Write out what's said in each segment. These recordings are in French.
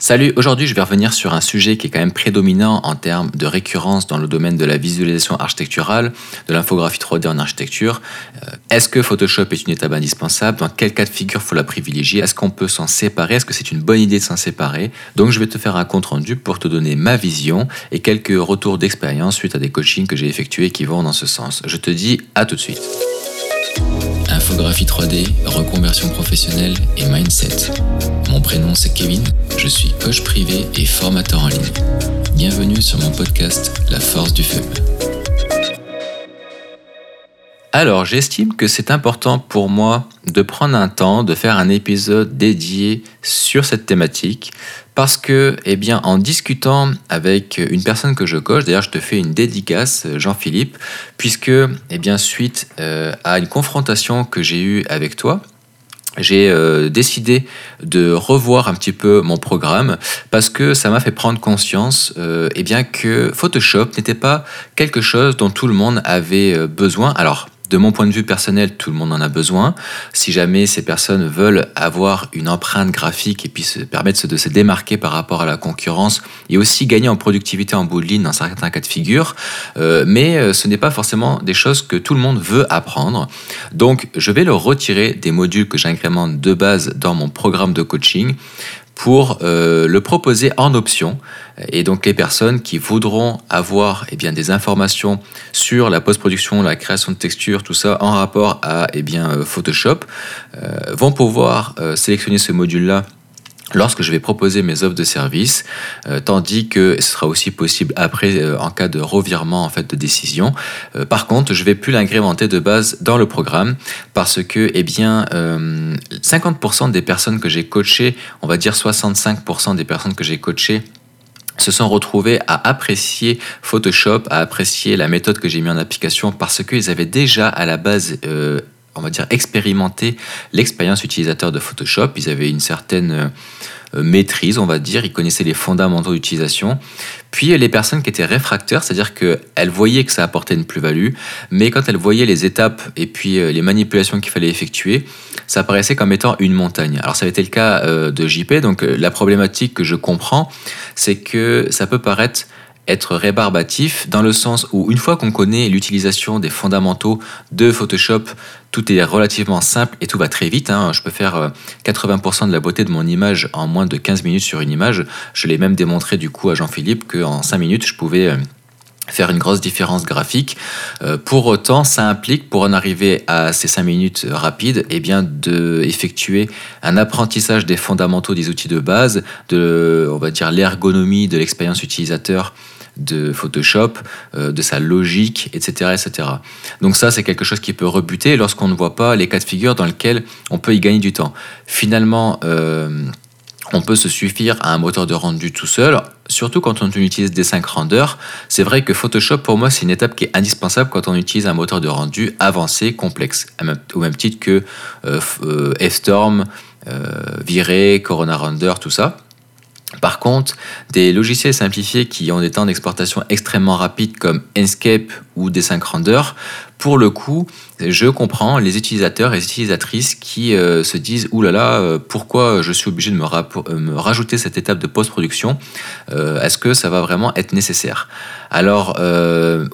Salut, aujourd'hui je vais revenir sur un sujet qui est quand même prédominant en termes de récurrence dans le domaine de la visualisation architecturale, de l'infographie 3D en architecture. Euh, est-ce que Photoshop est une étape indispensable? Dans quel cas de figure faut la privilégier? Est-ce qu'on peut s'en séparer? Est-ce que c'est une bonne idée de s'en séparer? Donc je vais te faire un compte rendu pour te donner ma vision et quelques retours d'expérience suite à des coachings que j'ai effectués qui vont dans ce sens. Je te dis à tout de suite. Infographie 3D, reconversion professionnelle et mindset. Mon prénom c'est Kevin, je suis coach privé et formateur en ligne. Bienvenue sur mon podcast La force du feu. Alors, j'estime que c'est important pour moi de prendre un temps, de faire un épisode dédié sur cette thématique, parce que, eh bien, en discutant avec une personne que je coche, d'ailleurs, je te fais une dédicace, Jean-Philippe, puisque, eh bien, suite euh, à une confrontation que j'ai eue avec toi, j'ai euh, décidé de revoir un petit peu mon programme parce que ça m'a fait prendre conscience euh, eh bien que Photoshop n'était pas quelque chose dont tout le monde avait euh, besoin. Alors, de mon point de vue personnel, tout le monde en a besoin. Si jamais ces personnes veulent avoir une empreinte graphique et puis se permettre de se démarquer par rapport à la concurrence et aussi gagner en productivité en bout de ligne dans certains cas de figure, euh, mais euh, ce n'est pas forcément des choses que tout le monde veut apprendre. Donc, je vais le retirer des modules que j'incrémente de base dans mon programme de coaching pour euh, le proposer en option. Et donc les personnes qui voudront avoir eh bien, des informations sur la post-production, la création de textures, tout ça en rapport à eh bien, euh, Photoshop, euh, vont pouvoir sélectionner ce module-là lorsque je vais proposer mes offres de service, euh, tandis que ce sera aussi possible après euh, en cas de revirement en fait de décision. Euh, par contre, je vais plus l'agrémenter de base dans le programme parce que eh bien 50% des personnes que j'ai coachées, on va dire 65% des personnes que j'ai coachées se sont retrouvées à apprécier Photoshop, à apprécier la méthode que j'ai mis en application parce qu'ils avaient déjà à la base on va dire, expérimenter l'expérience utilisateur de Photoshop. Ils avaient une certaine euh, maîtrise, on va dire, ils connaissaient les fondamentaux d'utilisation. Puis les personnes qui étaient réfractaires, c'est-à-dire qu'elles voyaient que ça apportait une plus-value, mais quand elles voyaient les étapes et puis euh, les manipulations qu'il fallait effectuer, ça apparaissait comme étant une montagne. Alors ça avait été le cas euh, de JP, donc la problématique que je comprends, c'est que ça peut paraître être rébarbatif dans le sens où une fois qu'on connaît l'utilisation des fondamentaux de Photoshop, tout est relativement simple et tout va très vite. Hein. Je peux faire 80% euh, de la beauté de mon image en moins de 15 minutes sur une image. Je l'ai même démontré du coup à Jean-Philippe qu'en 5 minutes, je pouvais euh, faire une grosse différence graphique. Euh, pour autant, ça implique, pour en arriver à ces 5 minutes rapides, eh bien, de effectuer un apprentissage des fondamentaux des outils de base, de, on va dire, l'ergonomie de l'expérience utilisateur de Photoshop, euh, de sa logique, etc., etc. Donc ça, c'est quelque chose qui peut rebuter lorsqu'on ne voit pas les cas de figure dans lesquels on peut y gagner du temps. Finalement, euh, on peut se suffire à un moteur de rendu tout seul, surtout quand on utilise des 5 renders. C'est vrai que Photoshop, pour moi, c'est une étape qui est indispensable quand on utilise un moteur de rendu avancé, complexe, au même titre que euh, F-Storm, Viré, Corona Render, tout ça. Par contre, des logiciels simplifiés qui ont des temps d'exportation extrêmement rapides comme Enscape ou Desync Render, pour le coup, je comprends les utilisateurs et les utilisatrices qui euh, se disent Ouh là là, euh, pourquoi je suis obligé de me, euh, rajouter cette étape de post-production Est-ce que ça va vraiment être nécessaire? Alors,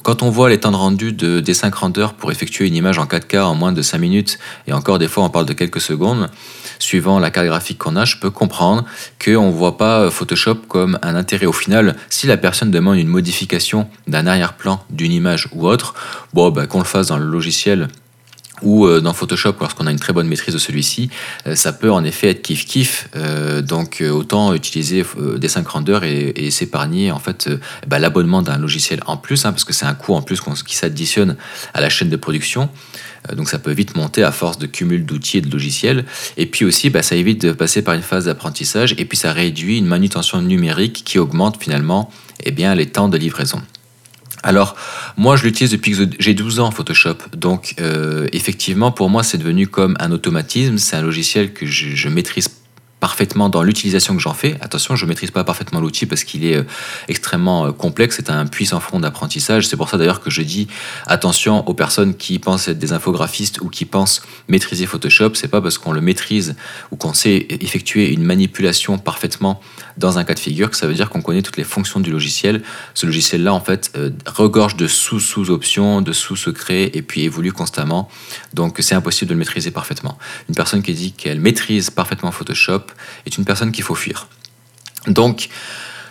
quand on voit les temps de rendu de Desync Render pour effectuer une image en 4K en moins de 5 minutes, et encore des fois on parle de quelques secondes, suivant la carte graphique qu'on a, je peux comprendre qu'on ne voit pas Photoshop comme un intérêt. Au final, si la personne demande une modification d'un arrière-plan, d'une image ou autre, bon, bah, qu'on le fasse dans le logiciel ou euh, dans Photoshop lorsqu'on a une très bonne maîtrise de celui-ci, euh, ça peut en effet être kiff kiff. Euh, donc autant utiliser des 5 renders et, s'épargner en fait bah, l'abonnement d'un logiciel en plus, hein, parce que c'est un coût en plus qui s'additionne à la chaîne de production. Donc ça peut vite monter à force de cumul d'outils et de logiciels. Et puis aussi, bah, ça évite de passer par une phase d'apprentissage et puis ça réduit une manutention numérique qui augmente finalement eh bien, les temps de livraison. Alors, moi, je l'utilise depuis que j'ai 12 ans, Photoshop. Donc, euh, effectivement, pour moi, c'est devenu comme un automatisme. C'est un logiciel que je, je maîtrise parfaitement dans l'utilisation que j'en fais. Attention, je ne maîtrise pas parfaitement l'outil parce qu'il est euh, extrêmement euh, complexe, c'est un puissant front d'apprentissage. C'est pour ça d'ailleurs que je dis attention aux personnes qui pensent être des infographistes ou qui pensent maîtriser Photoshop. C'est pas parce qu'on le maîtrise ou qu'on sait effectuer une manipulation parfaitement dans un cas de figure que ça veut dire qu'on connaît toutes les fonctions du logiciel. Ce logiciel-là, en fait, euh, regorge de sous-sous-options, de sous-secrets et puis évolue constamment. Donc c'est impossible de le maîtriser parfaitement. Une personne qui dit qu'elle maîtrise parfaitement Photoshop est une personne qu'il faut fuir. Donc,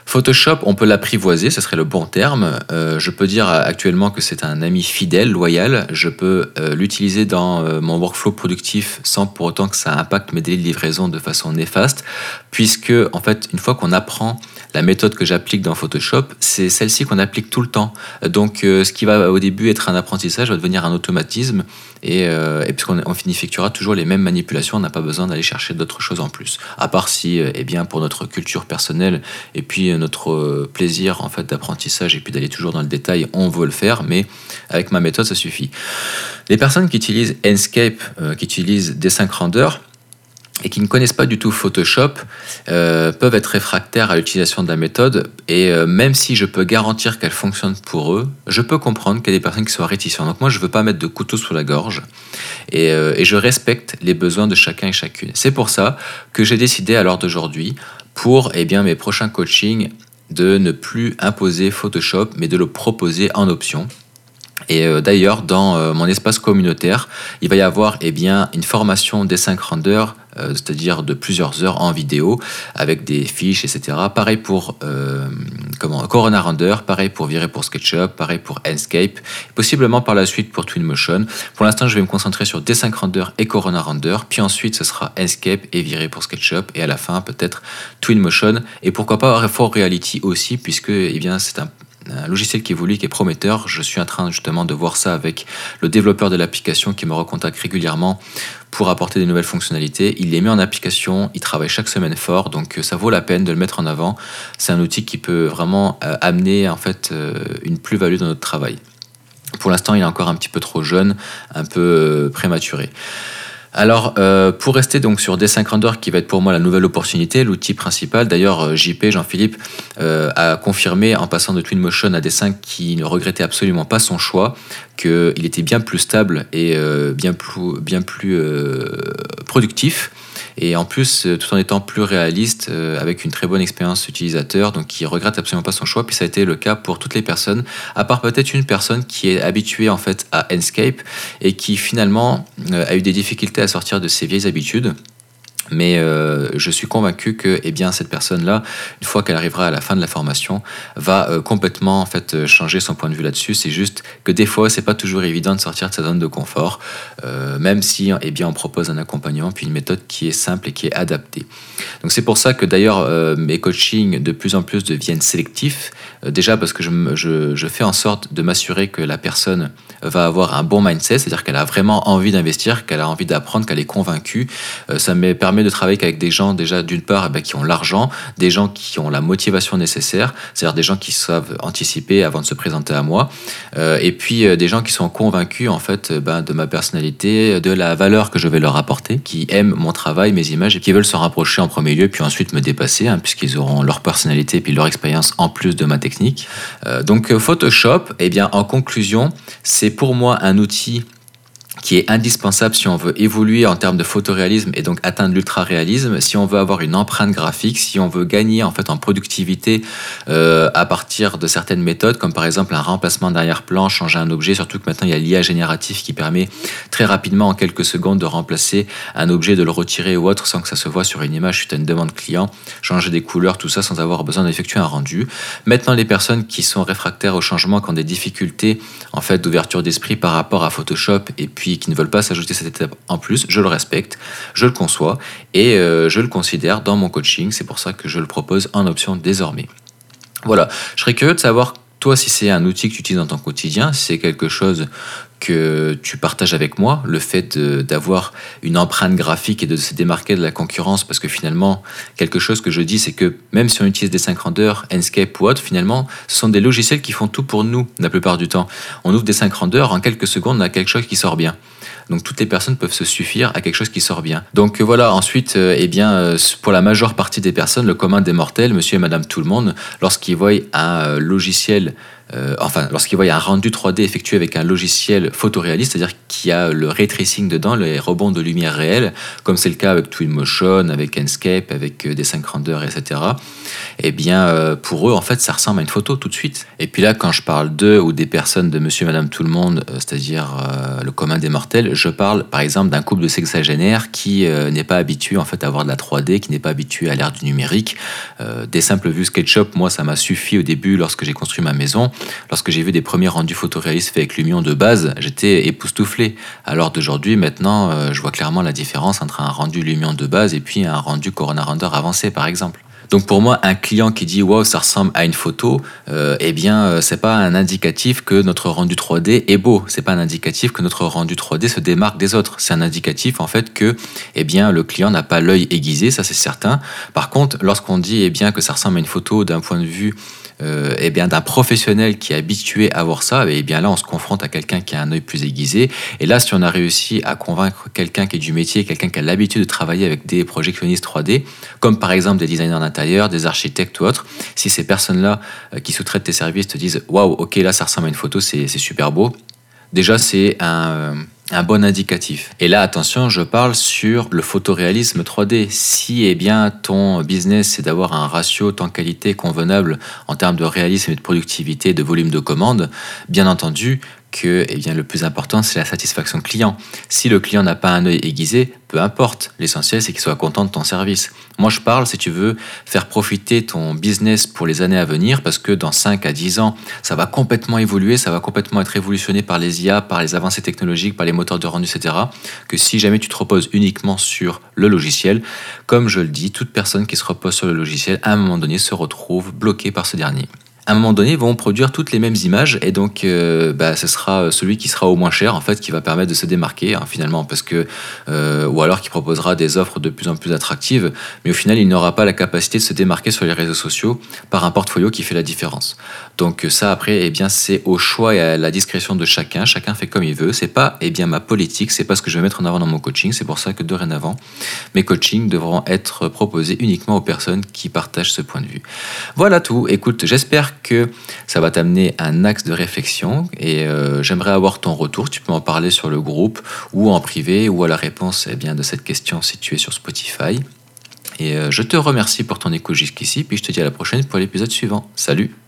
Photoshop, on peut l'apprivoiser, ce serait le bon terme. Euh, je peux dire actuellement que c'est un ami fidèle, loyal. Je peux euh, l'utiliser dans euh, mon workflow productif sans pour autant que ça impacte mes délais de livraison de façon néfaste, puisque en fait, une fois qu'on apprend la méthode que j'applique dans Photoshop, c'est celle-ci qu'on applique tout le temps. Donc, ce qui va au début être un apprentissage va devenir un automatisme, et, puisqu'on on effectuera toujours les mêmes manipulations, on n'a pas besoin d'aller chercher d'autres choses en plus. À part si, eh bien, pour notre culture personnelle et puis notre euh, plaisir en fait d'apprentissage et puis d'aller toujours dans le détail, on veut le faire, mais avec ma méthode, ça suffit. Les personnes qui utilisent Enscape, euh, qui utilisent Dessin Render, et qui ne connaissent pas du tout Photoshop euh, peuvent être réfractaires à l'utilisation de la méthode. Et même si je peux garantir qu'elle fonctionne pour eux, je peux comprendre qu'il y a des personnes qui sont réticentes. Donc moi, je ne veux pas mettre de couteau sous la gorge. Et, et je respecte les besoins de chacun et chacune. C'est pour ça que j'ai décidé à l'heure d'aujourd'hui pour eh bien, mes prochains coachings de ne plus imposer Photoshop, mais de le proposer en option. Et euh, d'ailleurs, dans euh, mon espace communautaire, il va y avoir eh bien, une formation des 5 rendeurs, euh, c'est-à-dire de plusieurs heures en vidéo, avec des fiches, etc. Pareil pour comment, Corona Render, pareil pour Virer pour SketchUp, pareil pour Enscape, possiblement par la suite pour Twinmotion. Pour l'instant, je vais me concentrer sur D5 Render et Corona Render, puis ensuite ce sera Enscape et Virer pour SketchUp, et à la fin peut-être Twinmotion, et pourquoi pas For Reality aussi, puisque eh bien, c'est un un logiciel qui évolue, qui est prometteur. Je suis en train justement de voir ça avec le développeur de l'application qui me recontacte régulièrement pour apporter des nouvelles fonctionnalités. Il les met en application, il travaille chaque semaine fort, donc euh, ça vaut la peine de le mettre en avant. C'est un outil qui peut vraiment euh, amener en fait euh, une plus-value dans notre travail. Pour l'instant, il est encore un petit peu trop jeune, un peu prématuré. Alors, euh, pour rester donc sur D5 Render, qui va être pour moi la nouvelle opportunité, l'outil principal, d'ailleurs, euh, JP, Jean-Philippe, euh, a confirmé en passant de Twinmotion à D5 qu'il ne regrettait absolument pas son choix, qu'il était bien plus stable et bien plus, bien plus productif et en plus euh, tout en étant plus réaliste euh, avec une très bonne expérience utilisateur donc qui regrette absolument pas son choix puis ça a été le cas pour toutes les personnes à part peut-être une personne qui est habituée en fait à Enscape et qui finalement euh, a eu des difficultés à sortir de ses vieilles habitudes mais euh, je suis convaincu que eh bien, cette personne-là, une fois qu'elle arrivera à la fin de la formation, va euh, complètement en fait, euh, changer son point de vue là-dessus. C'est juste que des fois, c'est pas toujours évident de sortir de sa zone de confort, même si eh bien, on propose un accompagnement puis une méthode qui est simple et qui est adaptée. Donc c'est pour ça que d'ailleurs mes coachings de plus en plus deviennent sélectifs. déjà parce que je, je, je fais en sorte de m'assurer que la personne va avoir un bon mindset, c'est-à-dire qu'elle a vraiment envie d'investir, qu'elle a envie d'apprendre, qu'elle est convaincue. ça me permet de travailler avec des gens déjà d'une part eh ben, qui ont l'argent, des gens qui ont la motivation nécessaire, c'est-à-dire des gens qui savent anticiper avant de se présenter à moi, euh, et puis euh, des gens qui sont convaincus en fait euh, ben, de ma personnalité, de la valeur que je vais leur apporter, qui aiment mon travail, mes images et qui veulent se rapprocher en premier lieu, puis ensuite me dépasser, hein, puisqu'ils auront leur personnalité et puis leur expérience en plus de ma technique. donc Photoshop, eh bien en conclusion, c'est pour moi un outil qui est indispensable si on veut évoluer en termes de photoréalisme et donc atteindre l'ultra-réalisme, si on veut avoir une empreinte graphique, si on veut gagner en fait en productivité euh, à partir de certaines méthodes, comme par exemple un remplacement d'arrière-plan, changer un objet, surtout que maintenant il y a l'IA génératif qui permet très rapidement en quelques secondes de remplacer un objet, de le retirer ou autre sans que ça se voit sur une image suite à une demande client, changer des couleurs, tout ça sans avoir besoin d'effectuer un rendu. Maintenant les personnes qui sont réfractaires au changement, qui ont des difficultés en fait d'ouverture d'esprit par rapport à Photoshop et puis qui ne veulent pas s'ajouter cette étape en plus, je le respecte, je le conçois et euh, je le considère dans mon coaching. C'est pour ça que je le propose en option désormais. Voilà, je serais curieux de savoir toi si c'est un outil que tu utilises dans ton quotidien, si c'est quelque chose que tu partages avec moi, le fait d'avoir une empreinte graphique et de se démarquer de la concurrence, parce que finalement, quelque chose que je dis, c'est que même si on utilise des 5 rendeurs, Enscape ou autre, finalement, ce sont des logiciels qui font tout pour nous la plupart du temps. On ouvre des 5 rendeurs, en quelques secondes, on a quelque chose qui sort bien. Donc toutes les personnes peuvent se suffire à quelque chose qui sort bien. Donc voilà, ensuite, eh bien, pour la majeure partie des personnes, le commun des mortels, monsieur et madame tout le monde, lorsqu'ils voient un logiciel euh, enfin, lorsqu'il voit un rendu 3D effectué avec un logiciel photoréaliste, c'est-à-dire qui a le ray dedans, les rebonds de lumière réels, comme c'est le cas avec Twinmotion, avec Enscape, avec euh, des 5 render, etc. Eh bien, euh, pour eux, en fait, ça ressemble à une photo tout de suite. Et puis là, quand je parle d'eux ou des personnes de Monsieur, Madame, tout le monde, c'est-à-dire le commun des mortels, je parle, par exemple, d'un couple de sexagénaires qui n'est pas habitué en fait à avoir de la 3D, qui n'est pas habitué à l'ère du numérique. des simples vues SketchUp, moi, ça m'a suffi au début lorsque j'ai construit ma maison. Lorsque j'ai vu des premiers rendus photoréalistes faits avec Lumion de base, j'étais époustouflé. Alors d'aujourd'hui, maintenant, euh, je vois clairement la différence entre un rendu Lumion de base et puis un rendu Corona Render avancé, par exemple. Donc pour moi, un client qui dit waouh, ça ressemble à une photo, euh, eh bien, euh, c'est pas un indicatif que notre rendu 3D est beau. C'est pas un indicatif que notre rendu 3D se démarque des autres. C'est un indicatif en fait que, eh bien, le client n'a pas l'œil aiguisé, ça c'est certain. Par contre, lorsqu'on dit eh bien que ça ressemble à une photo d'un point de vue euh, eh bien d'un professionnel qui est habitué à voir ça, et eh bien là on se confronte à quelqu'un qui a un œil plus aiguisé. Et là, si on a réussi à convaincre quelqu'un qui est du métier, quelqu'un qui a l'habitude de travailler avec des projectionnistes 3D, comme par exemple des designers d'intérieur, des architectes ou autres, si ces personnes-là euh, qui sous-traitent tes services te disent waouh, ok, là ça ressemble à une photo, c'est super beau. Déjà, c'est un, un bon indicatif. Et là, attention, je parle sur le photoréalisme 3D. Si eh bien, ton business, c'est d'avoir un ratio temps-qualité convenable en termes de réalisme et de productivité, de volume de commandes, bien entendu, que eh bien, le plus important, c'est la satisfaction client. Si le client n'a pas un œil aiguisé, peu importe. L'essentiel, c'est qu'il soit content de ton service. Moi, je parle, si tu veux, faire profiter ton business pour les années à venir, parce que dans 5 à 10 ans, ça va complètement évoluer, ça va complètement être révolutionné par les IA, par les avancées technologiques, par les moteurs de rendu, etc. Que si jamais tu te reposes uniquement sur le logiciel, comme je le dis, toute personne qui se repose sur le logiciel, à un moment donné, se retrouve bloquée par ce dernier à un moment donné, vont produire toutes les mêmes images et donc euh, bah, ce sera celui qui sera au moins cher en fait qui va permettre de se démarquer hein, finalement parce que euh, ou alors qui proposera des offres de plus en plus attractives, mais au final il n'aura pas la capacité de se démarquer sur les réseaux sociaux par un portfolio qui fait la différence. Donc ça après, eh bien c'est au choix et à la discrétion de chacun. Chacun fait comme il veut. C'est pas eh bien ma politique, c'est pas ce que je vais mettre en avant dans mon coaching. C'est pour ça que dorénavant, mes coachings devront être proposés uniquement aux personnes qui partagent ce point de vue. Voilà tout. Écoute, j'espère que ça va t'amener un axe de réflexion et euh, j'aimerais avoir ton retour. Tu peux en parler sur le groupe ou en privé ou à la réponse eh bien de cette question située sur Spotify. Et euh, je te remercie pour ton écoute jusqu'ici, puis je te dis à la prochaine pour l'épisode suivant. Salut